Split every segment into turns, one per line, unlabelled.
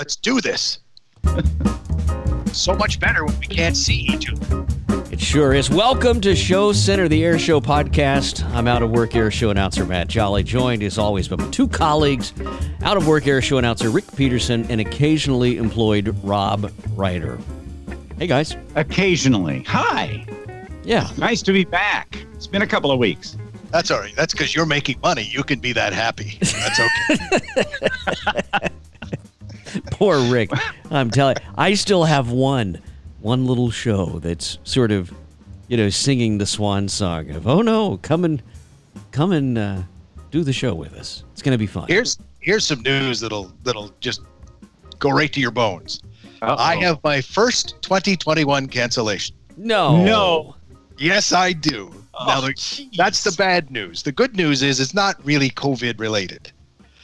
Let's do this. so much better when we can't see each other.
It sure is. Welcome to Show Center, the Air Show podcast. I'm out of work air show announcer Matt Jolly, joined as always by my two colleagues, out of work air show announcer Rick Peterson and occasionally employed Rob Ryder. Hey guys.
Occasionally. Hi.
Yeah.
Nice to be back. It's been a couple of weeks.
That's all right. That's because you're making money. You can be that happy. That's okay.
Poor Rick. I'm telling you, I still have one, one little show that's sort of, you know, singing the swan song of, oh no, come and, come and uh, do the show with us. It's going to be fun.
Here's here's some news that'll that'll just go right to your bones.
Uh-oh.
I have my first 2021 cancellation.
no.
No.
Yes, I do. now, the, that's the bad news. The good news is it's not really COVID related.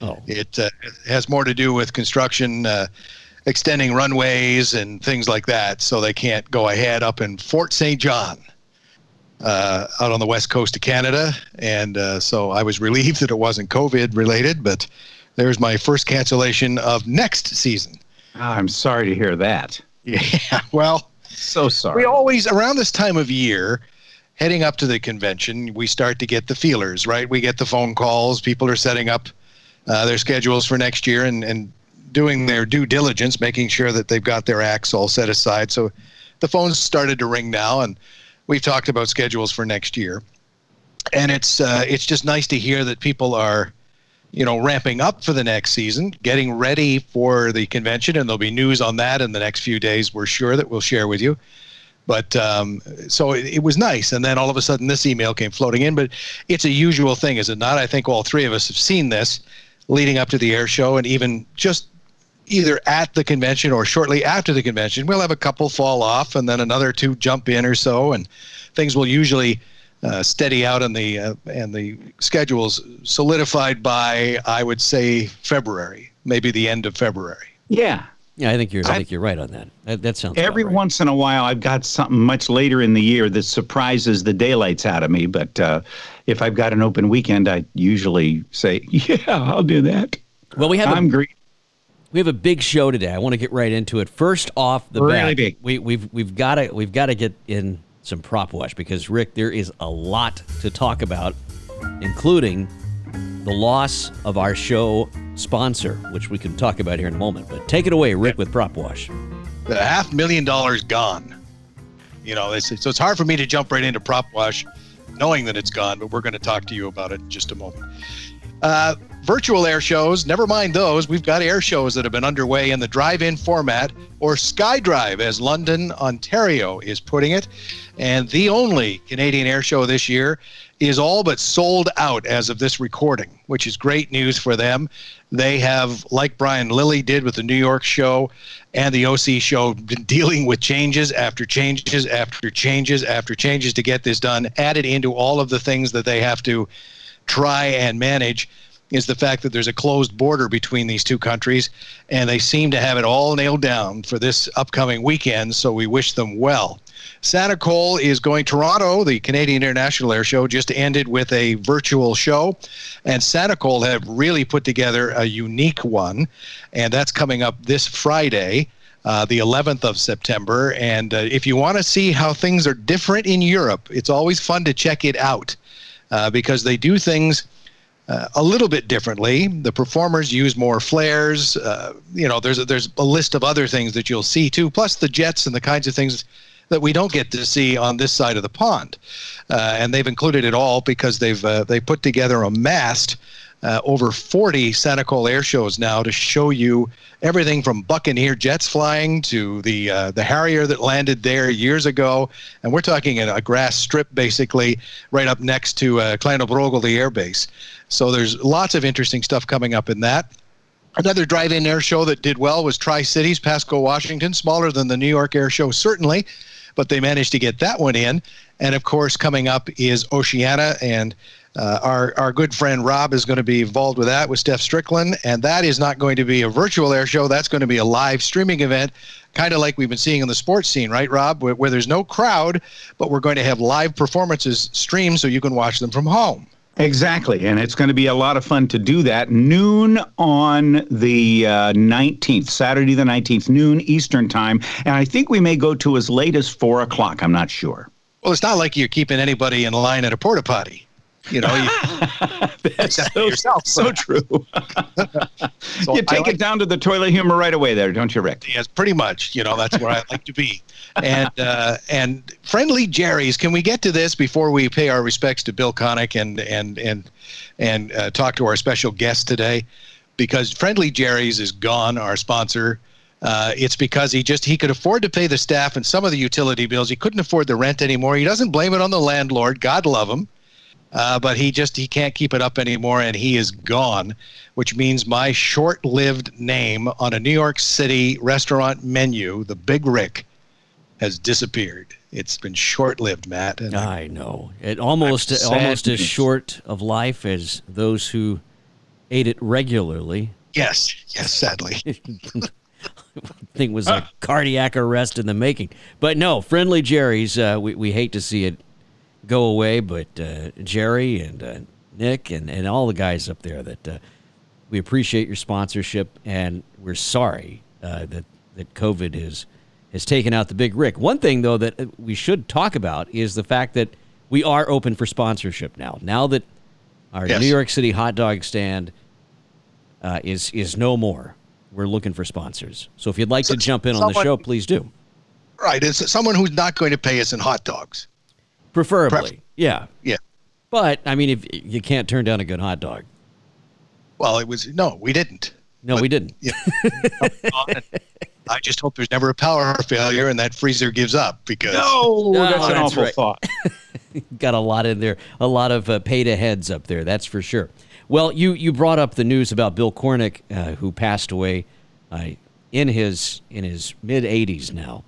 Oh.
It uh, has more to do with construction, uh, extending runways and things like that, so they can't go ahead up in Fort St. John, uh, out on the west coast of Canada. And uh, so I was relieved that it wasn't COVID related, but there's my first cancellation of next season.
Ah, I'm sorry to hear that.
Yeah, well,
So sorry.
we always around this time of year heading up to the convention we start to get the feelers right we get the phone calls people are setting up uh, their schedules for next year and, and doing their due diligence making sure that they've got their acts all set aside. So the phones started to ring now and we've talked about schedules for next year. And it's uh, it's just nice to hear that people are you know ramping up for the next season getting ready for the convention and there'll be news on that in the next few days we're sure that we'll share with you. But um, so it, it was nice and then all of a sudden this email came floating in but it's a usual thing is it not? I think all three of us have seen this leading up to the air show and even just either at the convention or shortly after the convention we'll have a couple fall off and then another two jump in or so and things will usually uh, steady out and the uh, and the schedules solidified by I would say February, maybe the end of February.
yeah.
Yeah, I think you're. I,
I-
think you're right on that. That, that sounds.
Every
right.
once in a while, I've got something much later in the year that surprises the daylights out of me. But uh, if I've got an open weekend, I usually say, "Yeah, I'll do that."
Well, we have
I'm
a,
great.
we have a big show today. I want to get right into it. First off the
Really
bat,
big.
we, we've we've got to we've got to get in some prop wash because Rick, there is a lot to talk about, including the loss of our show sponsor, which we can talk about here in a moment. But take it away, Rick, with prop wash.
The half million dollars gone. You know, it's, so it's hard for me to jump right into prop wash, knowing that it's gone. But we're going to talk to you about it in just a moment. Uh, virtual air shows, never mind those. We've got air shows that have been underway in the drive-in format, or SkyDrive, as London, Ontario is putting it. And the only Canadian air show this year is all but sold out as of this recording, which is great news for them. They have, like Brian Lilly did with the New York show and the OC show, been dealing with changes after changes after changes after changes to get this done, added into all of the things that they have to try and manage is the fact that there's a closed border between these two countries, and they seem to have it all nailed down for this upcoming weekend. So we wish them well. Sanicole is going Toronto. The Canadian International Air Show just ended with a virtual show, and Sanicole have really put together a unique one, and that's coming up this Friday. Uh, the 11th of September. And uh, if you want to see how things are different in Europe, it's always fun to check it out uh, because they do things uh, a little bit differently. The performers use more flares. Uh, you know, there's a, there's a list of other things that you'll see too, plus the jets and the kinds of things that we don't get to see on this side of the pond. Uh, and they've included it all because they've uh, they put together a mast. Uh, over 40 Sanicole air shows now to show you everything from Buccaneer jets flying to the uh, the Harrier that landed there years ago, and we're talking a, a grass strip basically right up next to uh, Kleine Brogel, the air base. So there's lots of interesting stuff coming up in that. Another drive-in air show that did well was Tri Cities, Pasco, Washington, smaller than the New York Air Show certainly, but they managed to get that one in. And of course, coming up is Oceana, and uh, our our good friend Rob is going to be involved with that with Steph Strickland, and that is not going to be a virtual air show. That's going to be a live streaming event, kind of like we've been seeing in the sports scene, right, Rob? Where, where there's no crowd, but we're going to have live performances streamed so you can watch them from home.
Exactly. And it's going to be a lot of fun to do that. Noon on the uh, 19th, Saturday the 19th, noon Eastern time. And I think we may go to as late as 4 o'clock. I'm not sure.
Well, it's not like you're keeping anybody in line at a porta potty. You know, you,
That's so, yourself. so true. so you take like, it down to the toilet humor right away there, don't you, Rick?
Yes, pretty much. You know, that's where I like to be. And uh, and friendly Jerry's. Can we get to this before we pay our respects to Bill Cornick and and and and uh, talk to our special guest today? Because friendly Jerry's is gone. Our sponsor. Uh, it's because he just he could afford to pay the staff and some of the utility bills. He couldn't afford the rent anymore. He doesn't blame it on the landlord. God love him uh, but he just he can't keep it up anymore, and he is gone, which means my short-lived name on a New York City restaurant menu, the Big Rick, has disappeared. It's been short-lived, Matt.
And I know it almost almost as short of life as those who ate it regularly.
Yes, yes, sadly.
thing was a cardiac arrest in the making. But no, friendly Jerry's. Uh, we we hate to see it go away, but uh, Jerry and uh, Nick and, and all the guys up there that uh, we appreciate your sponsorship and we're sorry uh, that that COVID has has taken out the big Rick. One thing though that uh, we should talk about is the fact that we are open for sponsorship now. Now that our yes. New York City hot dog stand uh, is is no more, we're looking for sponsors. So if you'd like so to jump in someone, on the show, please do.
Right, it's someone who's not going to pay us in hot dogs.
Preferably, yeah.
Yeah.
But I mean, if you can't turn down a good hot dog.
Well, it was no, we didn't.
No,
but,
we didn't. Yeah.
I just hope there's never a power failure and that freezer gives up because
no, that's an awful right. thought.
Got a lot in there, a lot of uh, pay to heads up there. That's for sure. Well, you you brought up the news about Bill Cornick, uh, who passed away uh, in his in his mid 80s now.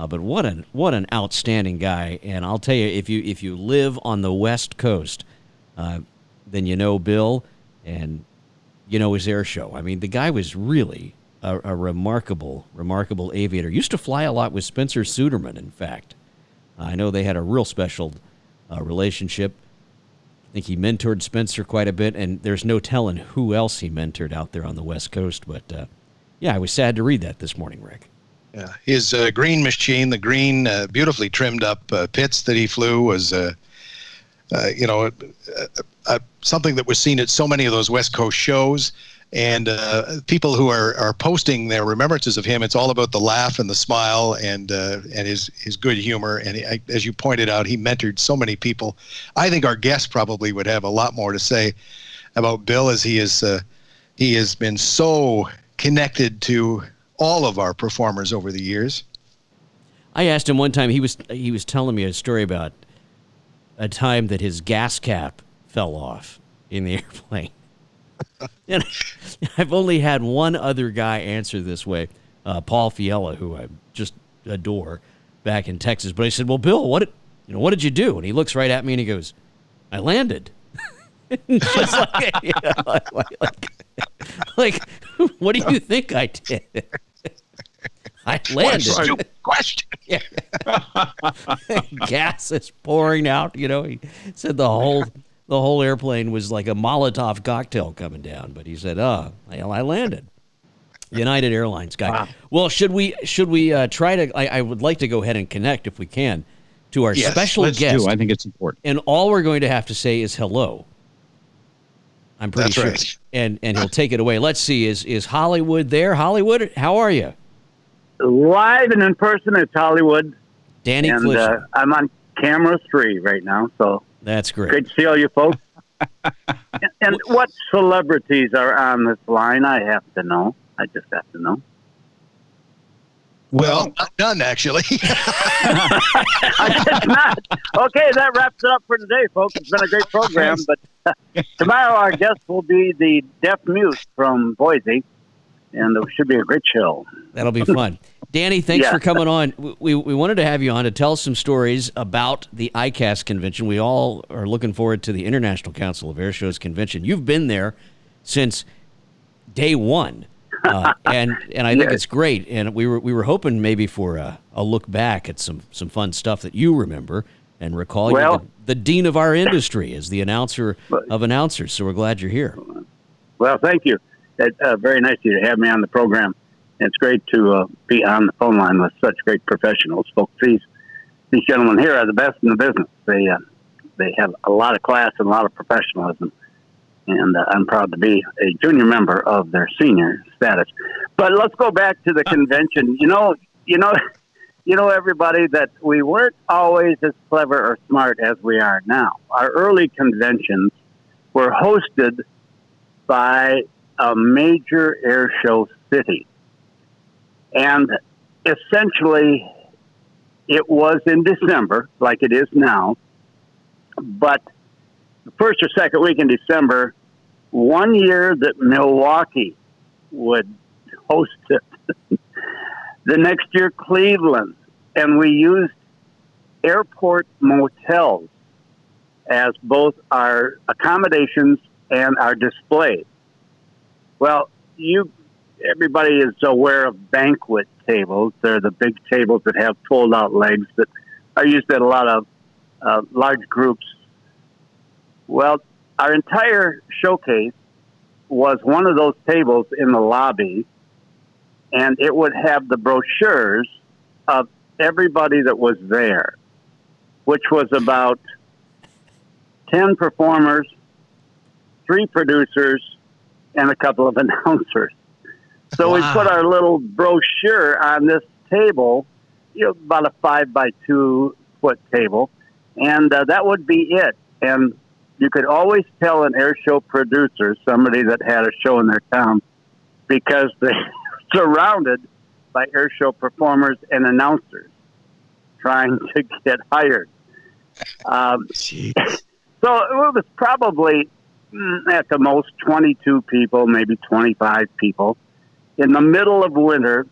Uh, but what an what an outstanding guy! And I'll tell you, if you if you live on the West Coast, uh, then you know Bill, and you know his air show. I mean, the guy was really a, a remarkable, remarkable aviator. Used to fly a lot with Spencer Suderman. In fact, I know they had a real special uh, relationship. I think he mentored Spencer quite a bit, and there's no telling who else he mentored out there on the West Coast. But uh, yeah, I was sad to read that this morning, Rick.
Yeah, his uh, green machine, the green, uh, beautifully trimmed up uh, Pitts that he flew was, uh, uh, you know, uh, something that was seen at so many of those West Coast shows. And people who are, are posting their remembrances of him, it's all about the laugh and the smile and and his his good humor. And he, as you pointed out, he mentored so many people. I think our guest probably would have a lot more to say about Bill, as he is he has been so connected to all of our performers over the years.
I asked him one time. He was he was telling me a story about a time that his gas cap fell off in the airplane. and I've only had one other guy answer this way, uh, Paul Fiella, who I just adore, back in Texas. But I said, "Well, Bill, what did, you know? What did you do?" And he looks right at me and he goes, "I landed." just like, you know, like, like, like, what do you think I did? I landed.
Question. Yeah.
Gas is pouring out. You know, he said the whole the whole airplane was like a Molotov cocktail coming down. But he said, "Oh, well, I landed." United Airlines guy. Wow. Well, should we should we uh, try to? I, I, would like to go ahead and connect if we can to our yes, special
let's
guest.
Do. I think it's important.
And all we're going to have to say is hello. I'm pretty
That's
sure.
Right.
And and he'll take it away. Let's see. Is is Hollywood there? Hollywood, how are you?
Live and in person. It's Hollywood.
Danny
and uh, I'm on camera three right now, so
that's great.
Great to see all you folks. and, and what celebrities are on this line? I have to know. I just have to know.
Well, none actually.
I guess not. Okay, that wraps it up for today, folks. It's been a great program, but uh, tomorrow our guest will be the deaf mute from Boise, and it should be a great show.
That'll be fun. Danny, thanks yeah. for coming on. We, we wanted to have you on to tell some stories about the ICAS convention. We all are looking forward to the International Council of Air Shows convention. You've been there since day one, uh, and and I think yes. it's great. And we were we were hoping maybe for a, a, look back at some some fun stuff that you remember And recall
Well-
you're the, the dean of our industry is the announcer of announcers. So we're glad you're here.
Well, thank you. Uh, very nice of you to have me on the program. It's great to uh, be on the phone line with such great professionals. Folks, these these gentlemen here are the best in the business. They uh, they have a lot of class and a lot of professionalism, and uh, I'm proud to be a junior member of their senior status. But let's go back to the convention. You know, you know, you know, everybody that we weren't always as clever or smart as we are now. Our early conventions were hosted by a major air show city. And essentially, it was in December, like it is now. But the first or second week in December, one year that Milwaukee would host it, the next year, Cleveland. And we used airport motels as both our accommodations and our displays. Well, you everybody is aware of banquet tables. They're the big tables that have fold out legs that are used at a lot of uh, large groups. Well, our entire showcase was one of those tables in the lobby, and it would have the brochures of everybody that was there, which was about 10 performers, three producers, and a couple of announcers. So we put our little brochure on this table, you know, about a five by two foot table, and uh, that would be it. And you could always tell an air show producer, somebody that had a show in their town, because they surrounded by air show performers and announcers trying to get hired. Um, so it was probably at the most 22 people, maybe 25 people in the middle of winter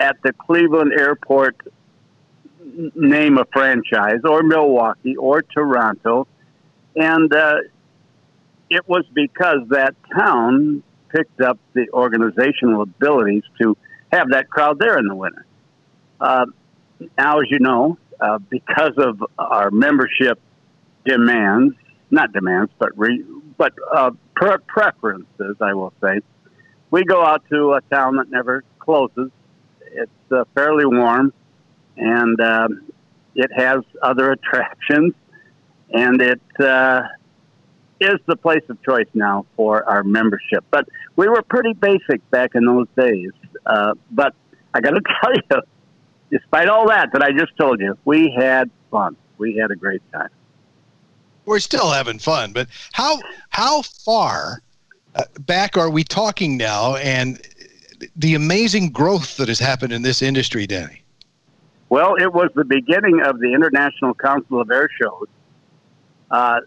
at the Cleveland airport, name a franchise, or Milwaukee, or Toronto. And uh, it was because that town picked up the organizational abilities to have that crowd there in the winter. Uh, now, as you know, uh, because of our membership demands, not demands, but re, but uh, pre- preferences, I will say. We go out to a town that never closes. It's uh, fairly warm, and um, it has other attractions, and it uh, is the place of choice now for our membership. But we were pretty basic back in those days. Uh, but I got to tell you, despite all that that I just told you, we had fun. We had a great time.
We're still having fun, but how how far uh, back are we talking now? And the amazing growth that has happened in this industry, Danny.
Well, it was the beginning of the International Council of Air Shows uh,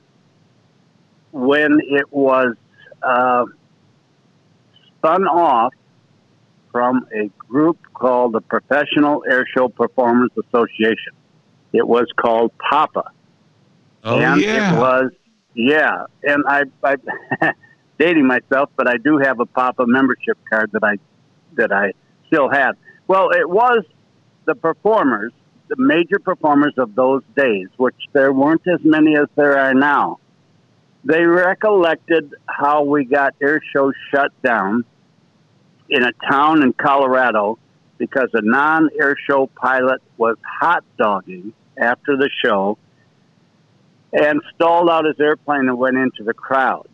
when it was uh, spun off from a group called the Professional Air Show Performers Association. It was called PAPA.
Oh,
and
yeah.
it was, yeah. And I, I dating myself, but I do have a PAPA membership card that I that I still have. Well, it was the performers, the major performers of those days, which there weren't as many as there are now. They recollected how we got air shows shut down in a town in Colorado because a non air show pilot was hot dogging after the show and stalled out his airplane and went into the crowd.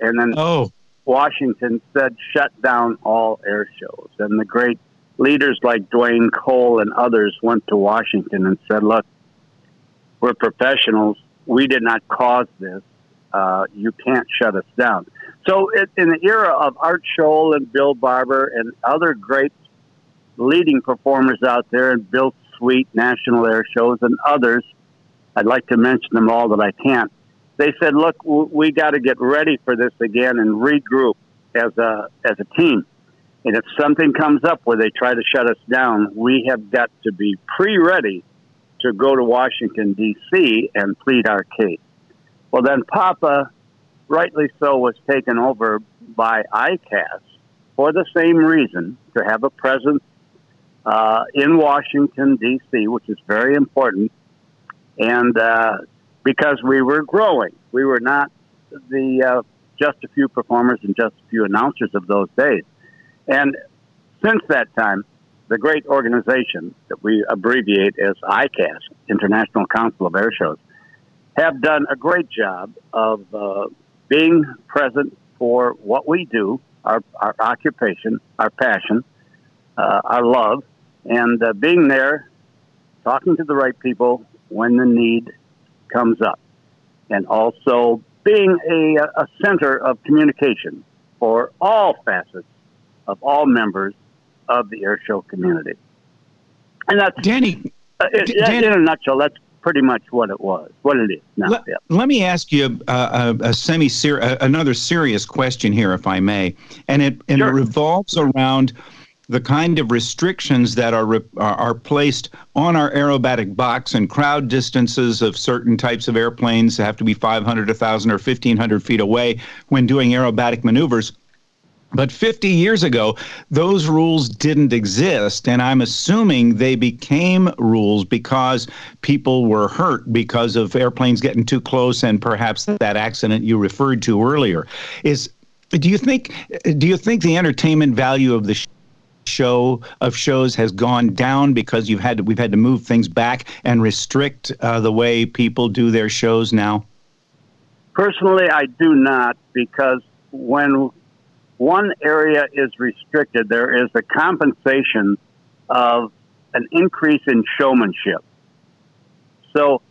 And then
Oh,
Washington said shut down all air shows. And the great leaders like Duane Cole and others went to Washington and said, look, we're professionals. We did not cause this. Uh, you can't shut us down. So, it, in the era of Art Scholl and Bill Barber and other great leading performers out there, and Bill Sweet, National Air Shows, and others, I'd like to mention them all, but I can't. They said, "Look, w- we got to get ready for this again and regroup as a as a team. And if something comes up where they try to shut us down, we have got to be pre-ready to go to Washington D.C. and plead our case." Well, then Papa, rightly so, was taken over by ICAS for the same reason to have a presence uh, in Washington D.C., which is very important and uh, because we were growing, we were not the uh, just a few performers and just a few announcers of those days. And since that time, the great organization that we abbreviate as ICAS, International Council of Air Shows, have done a great job of uh, being present for what we do, our, our occupation, our passion, uh, our love, and uh, being there, talking to the right people when the need comes up, and also being a, a center of communication for all facets of all members of the airshow community. And that's
Danny.
Uh, it, Danny in a nutshell, that's pretty much what it was, what it is now.
Let, let me ask you uh, uh, a, a, a semi uh, another serious question here, if I may, and it and sure. it revolves around the kind of restrictions that are, are, are placed on our aerobatic box and crowd distances of certain types of airplanes have to be 500, 1,000, or 1,500 feet away when doing aerobatic maneuvers. But 50 years ago, those rules didn't exist. And I'm assuming they became rules because people were hurt because of airplanes getting too close and perhaps that accident you referred to earlier. Is do you think do you think the entertainment value of the show of shows has gone down because you've had to, we've had to move things back and restrict uh, the way people do their shows now?
Personally, I do not because when one area is restricted, there is a compensation of an increase in showmanship. So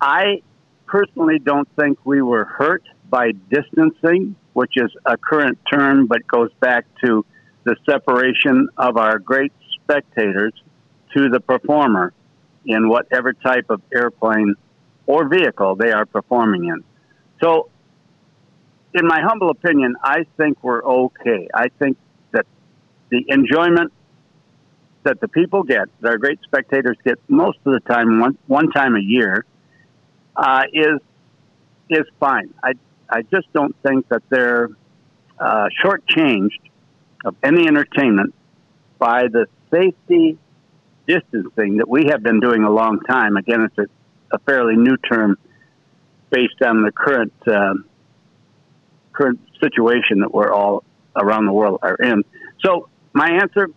I personally don't think we were hurt by distancing, which is a current term but goes back to the separation of our great spectators to the performer in whatever type of airplane or vehicle they are performing in. So, in my humble opinion, I think we're okay. I think that the enjoyment that the people get, that our great spectators get most of the time, one, one time a year, uh, is is fine. I I just don't think that they're uh, shortchanged of any entertainment by the safety distancing that we have been doing a long time. Again, it's a, a fairly new term based on the current uh, current situation that we're all around the world are in. So my answer,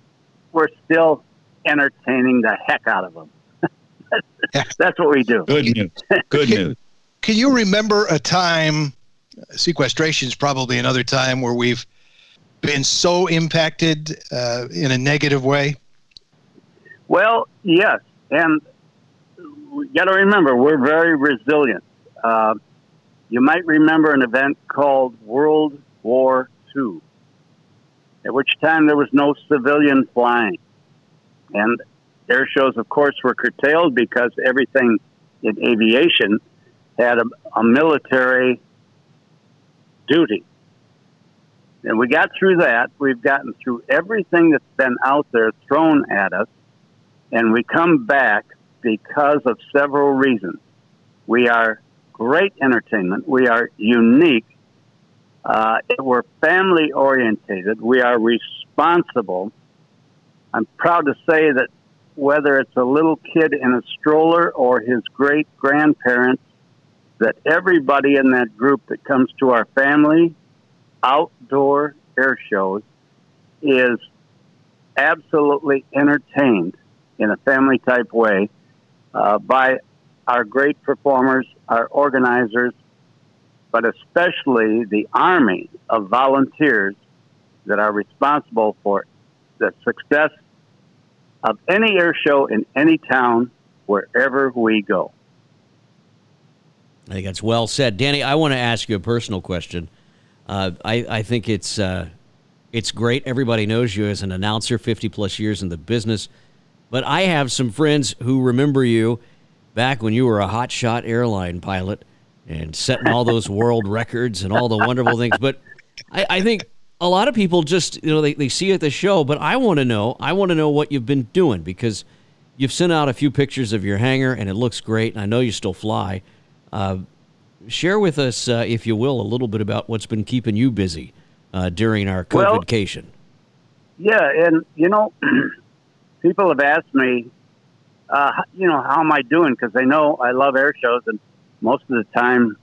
we're still entertaining the heck out of them. that's, that's what we do.
Good news. Good news.
Can you remember a time? Sequestration is probably another time where we've been so impacted uh, in a negative way?
Well, yes, and you got to remember we're very resilient. Uh, you might remember an event called World War II, at which time there was no civilian flying, and air shows, of course, were curtailed because everything in aviation had a, a military duty. And we got through that. We've gotten through everything that's been out there thrown at us. And we come back because of several reasons. We are great entertainment. We are unique. Uh, we're family orientated. We are responsible. I'm proud to say that whether it's a little kid in a stroller or his great grandparents, that everybody in that group that comes to our family outdoor air shows is absolutely entertained in a family type way uh, by our great performers, our organizers, but especially the army of volunteers that are responsible for the success of any air show in any town wherever we go.
I think that's well said. Danny, I want to ask you a personal question. Uh, I, I think it's uh, it's great. Everybody knows you as an announcer, 50 plus years in the business. But I have some friends who remember you back when you were a hotshot airline pilot and setting all those world records and all the wonderful things. But I, I think a lot of people just, you know, they, they see at the show, but I want to know, I want to know what you've been doing because you've sent out a few pictures of your hangar and it looks great. And I know you still fly. Uh, share with us, uh, if you will, a little bit about what's been keeping you busy uh, during our COVID vacation.
yeah, and you know, people have asked me uh, you know, how am I doing? Because they know I love air shows, and most of the time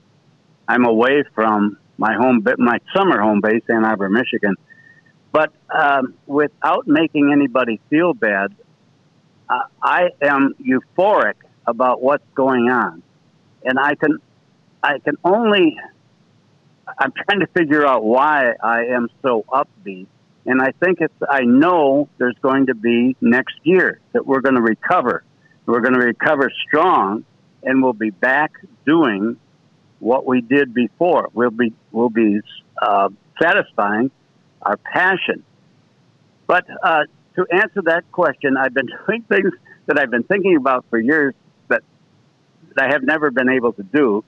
I'm away from my home, my summer home base, Ann Arbor, Michigan. But um, without making anybody feel bad, uh, I am euphoric about what's going on, and I can, I can only. I'm trying to figure out why I am so upbeat, and I think it's. I know there's going to be next year that we're going to recover. We're going to recover strong, and we'll be back doing what we did before. We'll be we'll be uh, satisfying our passion. But uh, to answer that question, I've been doing things that I've been thinking about for years that, that I have never been able to do.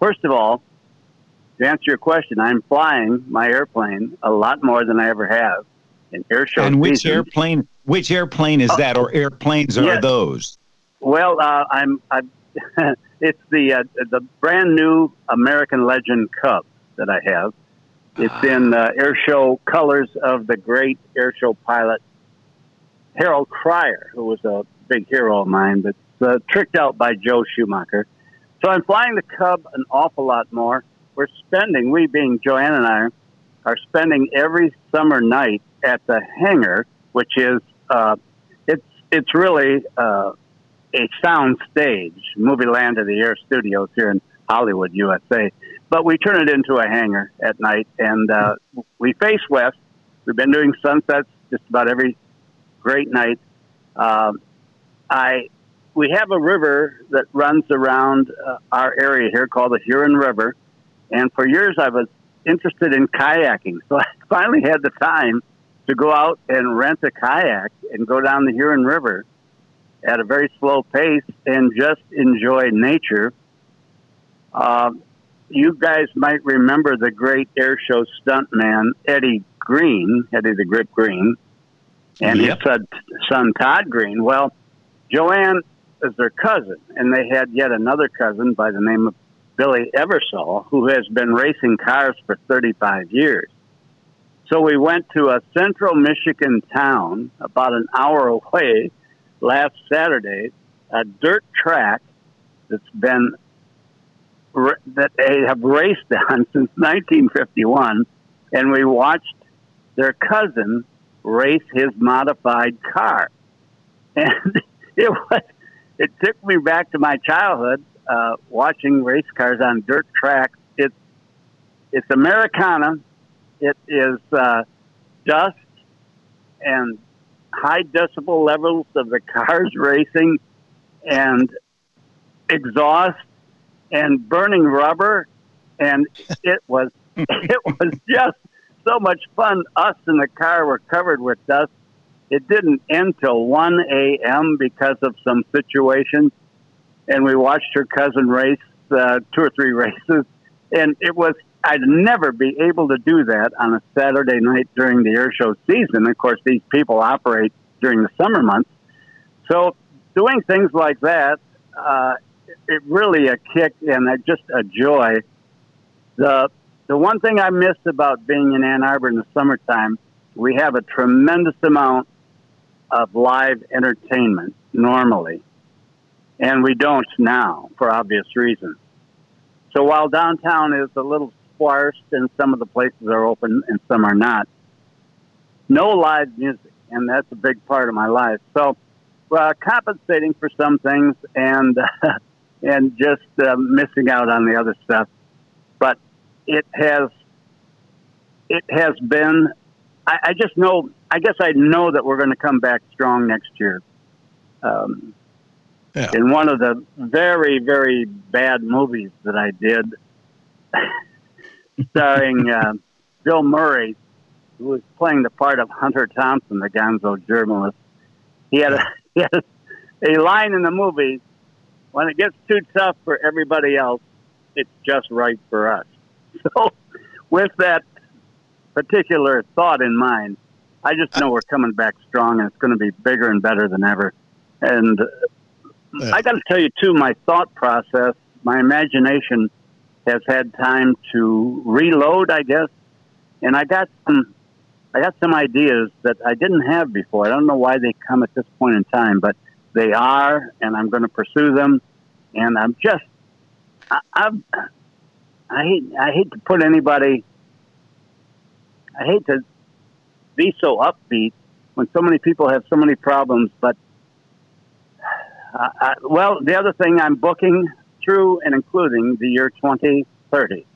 First of all, to answer your question, I'm flying my airplane a lot more than I ever have in air show.
And which
season.
airplane? Which airplane is
Oh,
that, or airplanes are those?
Well, uh, I'm. I'm it's the uh, the brand new American Legend Cub that I have. It's in uh, air show colors of the great air show pilot Harold Krier, who was a big hero of mine, but uh, tricked out by Joe Schumacher. So I'm flying the Cub an awful lot more. We're spending, we being Joanne and I, are spending every summer night at the hangar, which is uh, it's it's really uh, a sound stage, Movie Land of the Air Studios here in Hollywood, USA. But we turn it into a hangar at night, and uh, we face west. We've been doing sunsets just about every great night. Um, I we have a river that runs around uh, our area here called the Huron River, and for years I was interested in kayaking. So I finally had the time to go out and rent a kayak and go down the Huron River at a very slow pace and just enjoy nature. Um, you guys might remember the great air show stuntman Eddie Green, Eddie the Grip Green, and
Yep.
his son, son Todd Green. Well, Joanne is their cousin, and they had yet another cousin by the name of Billy Eversole, who has been racing cars for 35 years. So we went to a central Michigan town about an hour away last Saturday, a dirt track that's been that they have raced on since 1951, and we watched their cousin race his modified car, and it was it took me back to my childhood uh, watching race cars on dirt tracks. It's it's Americana. It is uh, dust and high decibel levels of the cars racing and exhaust and burning rubber and it was it was just so much fun us in the car were covered with dust it didn't end till 1 a.m because of some situations and we watched her cousin race uh, two or three races and it was I'd never be able to do that on a Saturday night during the air show season. Of course, these people operate during the summer months. So doing things like that, uh, it really a kick and a, just a joy. The the one thing I miss about being in Ann Arbor in the summertime, we have a tremendous amount of live entertainment normally, and we don't now for obvious reasons. So while downtown is a little sparse and some of the places are open and some are not, no live music, and that's a big part of my life. So uh, compensating for some things and uh, and just uh, missing out on the other stuff, but it has it has been. I, I just know. I guess I know that we're going to come back strong next year. Um,
Yeah.
In one of the very very bad movies that I did, starring uh, Bill Murray, who was playing the part of Hunter Thompson, the Gonzo journalist. He had a, he had a, a line in the movie when it gets too tough for everybody else, it's just right for us. So, with that particular thought in mind, I just know we're coming back strong and it's going to be bigger and better than ever. And
Yeah.
I got to tell you, too, my thought process, my imagination has had time to reload, I guess. And I got some, I got some ideas that I didn't have before. I don't know why they come at this point in time, but they are, and I'm going to pursue them. And I'm just, I, I'm, I hate, I hate to put anybody, I hate to be so upbeat when so many people have so many problems. But, uh, I, well, the other thing I'm booking through and including the year 2030.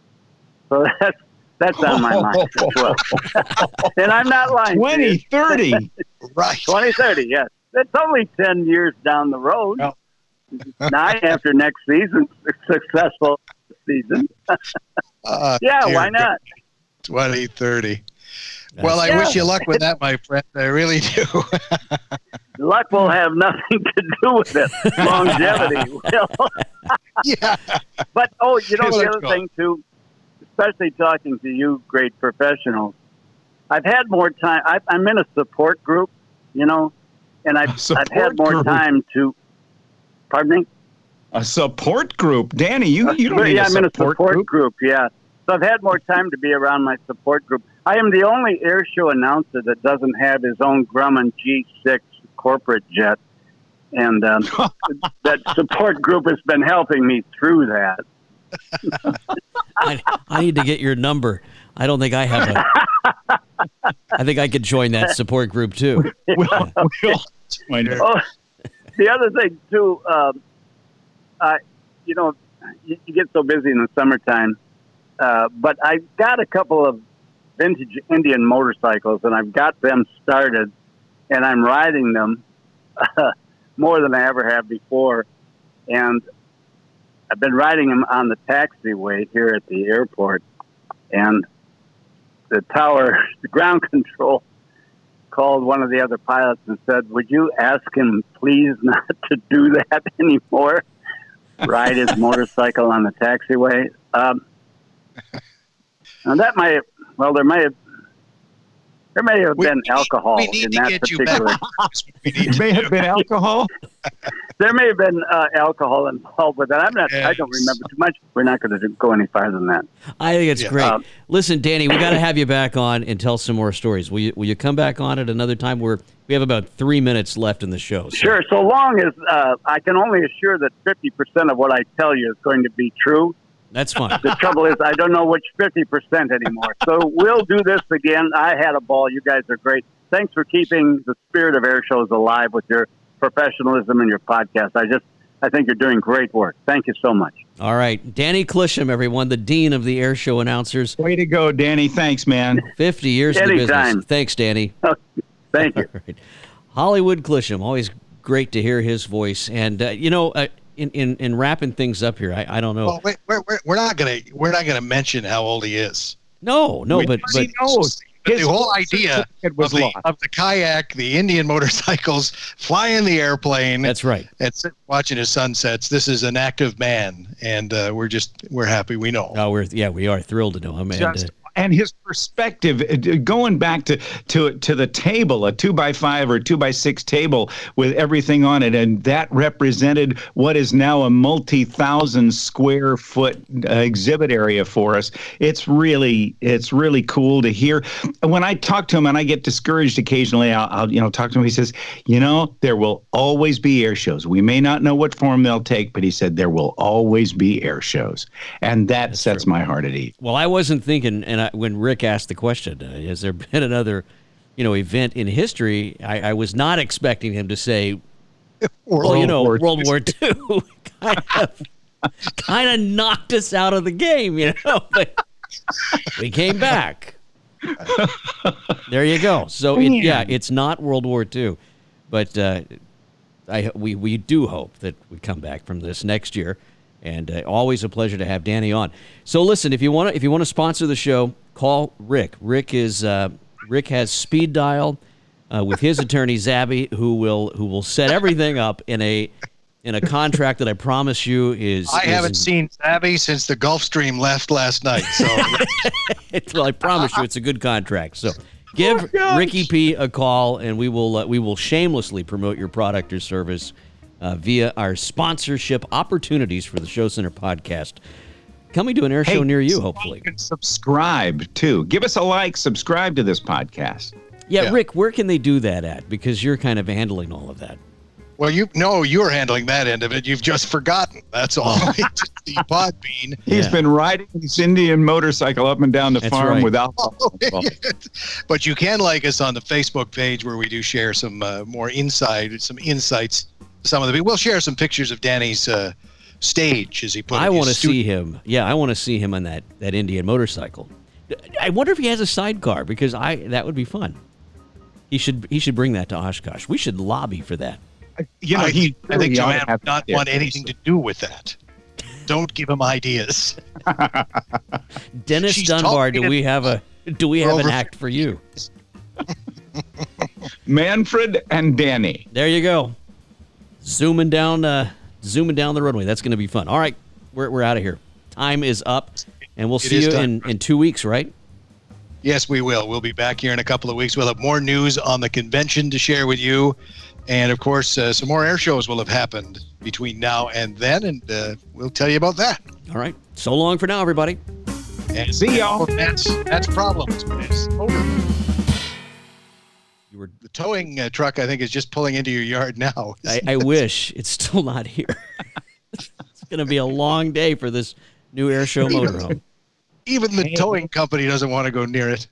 So that's that's on my mind as well. and I'm not lying.
2030.
Right.
2030, yes. It's only 10 years down the road. Nine after next season, successful season.
Uh,
Yeah,
dear
why not?
2030. Well, I
Yeah.
wish you luck with that, my friend. I really do.
Luck will have nothing to do with it. Longevity will.
yeah.
But, oh, you know, the other
go.
thing, too, especially talking to you, great professionals, I've had more time. I, I'm in a support group, you know, and I've, I've had more
group.
time to, pardon me?
A support group. Danny, you, you don't
Uh,
need
yeah,
a
I'm in a support
group.
group. Yeah, so I've had more time to be around my support group. I am the only air show announcer that doesn't have his own Grumman G6 corporate jet, and um, that support group has been helping me through that.
I, I need to get your number. I don't think I have a. I think I could join that support group too.
We'll, we'll join it.
Oh, the other thing too, um, uh, you know, you, you get so busy in the summertime, uh, but I got a couple of vintage Indian motorcycles, and I've got them started, and I'm riding them uh, more than I ever have before, and I've been riding them on the taxiway here at the airport, and the tower, the ground control called one of the other pilots and said, "Would you ask him please not to do that anymore? Ride his motorcycle on the taxiway." Um, and that might, well, there may have, there may have
We-
been alcohol
we need
in
to
that
get you
particular.
back. We need
It
to
may
do.
have been alcohol.
There may have been uh, alcohol involved with that. I'm not. I don't remember too much. We're not going to go any farther than that.
I think it's
Yeah.
great.
Um,
Listen, Danny, we got to have you back on and tell some more stories. Will you? Will you come back on at another time? We're we have about three minutes left in the show. so-
Sure. So long as uh, I can only assure that 50% of what I tell you is going to be true.
That's fine.
The trouble is, I don't know which 50% anymore. So we'll do this again. I had a ball. You guys are great. Thanks for keeping the spirit of air shows alive with your professionalism and your podcast. I just, I think you're doing great work. Thank you so much.
All right, Danny Clisham, everyone, the dean of the air show announcers.
Way to go, Danny. Thanks, man.
Fifty years in the
Anytime.
business. Thanks, Danny.
Thank you.
All right. Hollywood Clisham, always great to hear his voice. And uh, you know, uh, in, in in wrapping things up here, I, I don't know.
Well, wait, we're, we're, we're not gonna we're not gonna mention how old he is.
no, no,
We-
but but
he knows.
But
His
the whole
whole
idea
was
of, the, of the kayak, the Indian motorcycles, flying the airplane,
that's right.
and watching his sunsets. This is an active man, and uh, we're just we're happy we know.
Oh, we're yeah, we are thrilled to know him. And, uh,
and his perspective, uh, going back to, to to the table, a two by five or two by six table with everything on it, and that represented what is now a multi-thousand square foot uh, exhibit area for us. It's really it's really cool to hear. When I talk to him, and I get discouraged occasionally, I'll, I'll you know talk to him. He says, you know, there will always be air shows. We may not know what form they'll take, but he said there will always be air shows, and that sets my heart at ease.
well, I wasn't thinking, and I, when Rick asked the question, uh, has there been another, you know, event in history? I, I was not expecting him to say, well, you know,
War
World War II kind of kind of knocked us out of the game, you know. But we came back. there you go. So it, yeah, it's not World War II, but uh, I we we do hope that we come back from this next year. And uh, always a pleasure to have Danny on. So listen, if you want to if you want to sponsor the show, call Rick. Rick is uh, Rick has speed dial uh, with his attorney Zabby, who will who will set everything up in a in a contract that I promise you is.
I
is
haven't
in-
seen Abby since the Gulfstream left last night. So
well, I promise you, it's a good contract. So give
gosh.
Ricky P a call, and we will uh, we will shamelessly promote your product or service uh, via our sponsorship opportunities for the Show Center podcast. Coming to an air show near you, hopefully.
You can subscribe too. Give us a like, subscribe to this podcast.
Yeah,
Yeah.
Rick, where can they do that at? Because you're kind of handling all of that.
Well, you know you're handling that end of it. You've just forgotten. That's all. It's the Podbean.
He's
Yeah.
been riding his Indian motorcycle up and down the
That's
farm
right.
without.
but you can like us on the Facebook page where we do share some uh, more inside, some insights. To Some of the we'll share some pictures of Danny's uh, stage as he put.
I want to
stu-
see him. Yeah, I want to see him on that that Indian motorcycle. I wonder if he has a sidecar because I that would be fun. He should he should bring that to Oshkosh. We should lobby for that.
You know,
I,
he.
I think
really
Joanne would not
it.
want anything to do with that. Don't give him ideas.
Dennis
She's
Dunbar, do we have a do we have an act for you?
Manfred and Danny.
There you go. Zooming down uh zooming down the runway. That's going to be fun. All right, we're we're out of here. Time is up and we'll
It
see you in in 2 weeks, right?
Yes, we will. We'll be back here in a couple of weeks. We'll have more news on the convention to share with you. And of course, uh, some more air shows will have happened between now and then, and uh, we'll tell you about that.
All right. So long for now everybody.
And
See y'all.
That's that's problems. It's over.
You were
The towing uh, truck, I think, is just pulling into your yard now.
I, I wish it's still not here. it's going to be a long day for this new air show motorhome.
Even the towing company doesn't want to go near it.